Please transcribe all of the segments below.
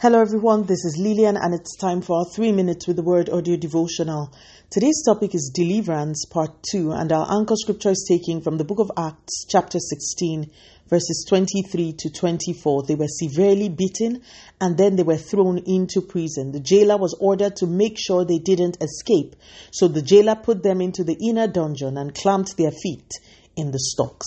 Hello, everyone. This is Lillian, and it's time for our three minutes with the word audio devotional. Today's topic is deliverance, part two, and our anchor scripture is taken from the book of Acts, chapter 16, verses 23 to 24. They were severely beaten and then they were thrown into prison. The jailer was ordered to make sure they didn't escape, so the jailer put them into the inner dungeon and clamped their feet in the stocks.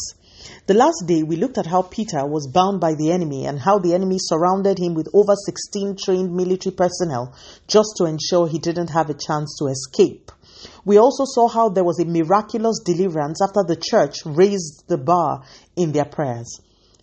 The last day, we looked at how Peter was bound by the enemy and how the enemy surrounded him with over 16 trained military personnel just to ensure he didn't have a chance to escape. We also saw how there was a miraculous deliverance after the church raised the bar in their prayers.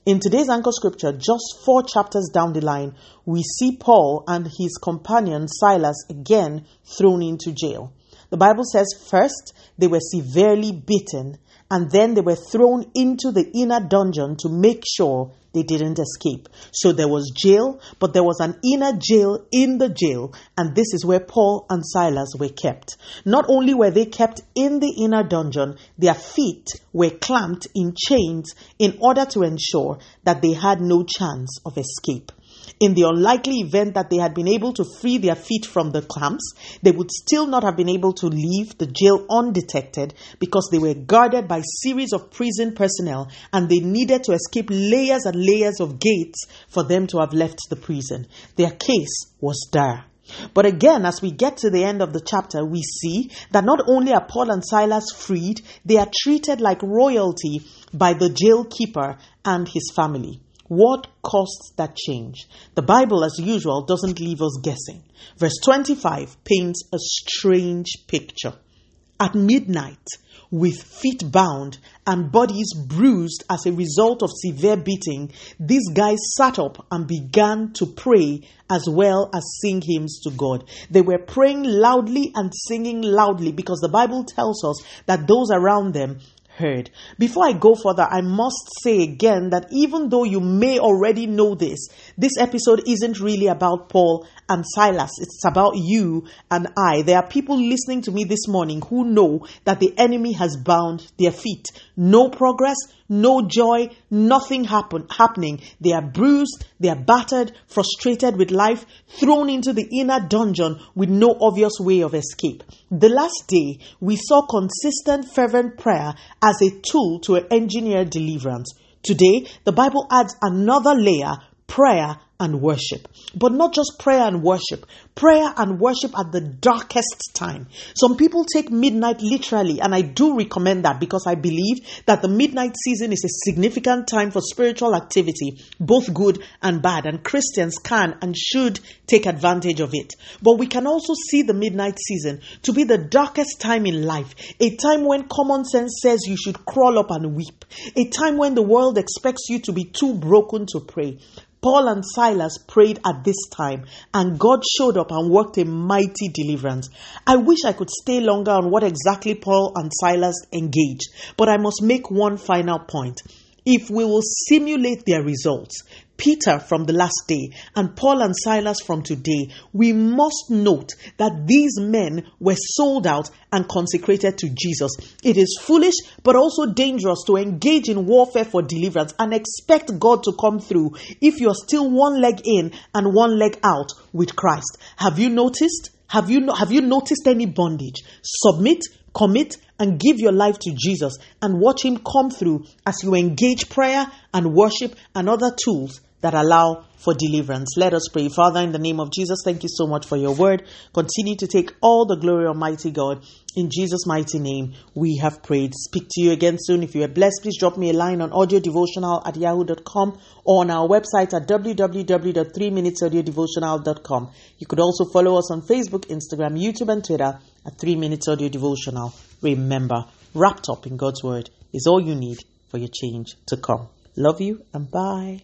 In today's anchor scripture, just four chapters down the line, we see Paul and his companion Silas again thrown into jail. The Bible says first they were severely beaten and then they were thrown into the inner dungeon to make sure they didn't escape. So there was jail, but there was an inner jail in the jail, and this is where Paul and Silas were kept. Not only were they kept in the inner dungeon, their feet were clamped in chains in order to ensure that they had no chance of escape. In the unlikely event that they had been able to free their feet from the clamps, they would still not have been able to leave the jail undetected because they were guarded by series of prison personnel and they needed to escape layers and layers of gates for them to have left the prison. Their case was dire. But again, as we get to the end of the chapter, we see that not only are Paul and Silas freed, they are treated like royalty by the jail keeper and his family. What caused that change? The Bible, as usual, doesn't leave us guessing. Verse 25 paints a strange picture. At midnight, with feet bound and bodies bruised as a result of severe beating, these guys sat up and began to pray as well as sing hymns to God. They were praying loudly and singing loudly because the Bible tells us that those around them heard. Before I go further, I must say again that even though you may already know this, this episode isn't really about Paul and Silas. It's about you and I. There are people listening to me this morning who know that the enemy has bound their feet. No progress, no joy, nothing happen, happening. They are bruised, they are battered, frustrated with life, thrown into the inner dungeon with no obvious way of escape. The last day, we saw consistent, fervent prayer as a tool to engineer deliverance. Today, the Bible adds another layer prayer and worship. But not just prayer and worship, prayer and worship at the darkest time. Some people take midnight literally, and I do recommend that because I believe that the midnight season is a significant time for spiritual activity, both good and bad, and Christians can and should take advantage of it. But we can also see the midnight season to be the darkest time in life, a time when common sense says you should crawl up and weep, a time when the world expects you to be too broken to pray. Paul and Silas prayed at this time, and God showed up and worked a mighty deliverance. I wish I could stay longer on what exactly Paul and Silas engaged, but I must make one final point. If we will simulate their results, Peter from the last day and Paul and Silas from today, we must note that these men were sold out and consecrated to Jesus. It is foolish but also dangerous to engage in warfare for deliverance and expect God to come through if you're still one leg in and one leg out with Christ. Have you noticed? Have you, have you noticed any bondage? Submit, commit, and give your life to Jesus and watch Him come through as you engage prayer and worship and other tools that allow for deliverance. Let us pray. Father, in the name of Jesus, thank you so much for your word. Continue to take all the glory, Almighty God. In Jesus' mighty name, we have prayed. Speak to you again soon. If you are blessed, please drop me a line on audiodevotional at yahoo.com or on our website at www.3minutesaudiodevotional.com. You could also follow us on Facebook, Instagram, YouTube, and Twitter at 3 Minutes Audio Devotional. Remember, wrapped up in God's word is all you need for your change to come. Love you and bye.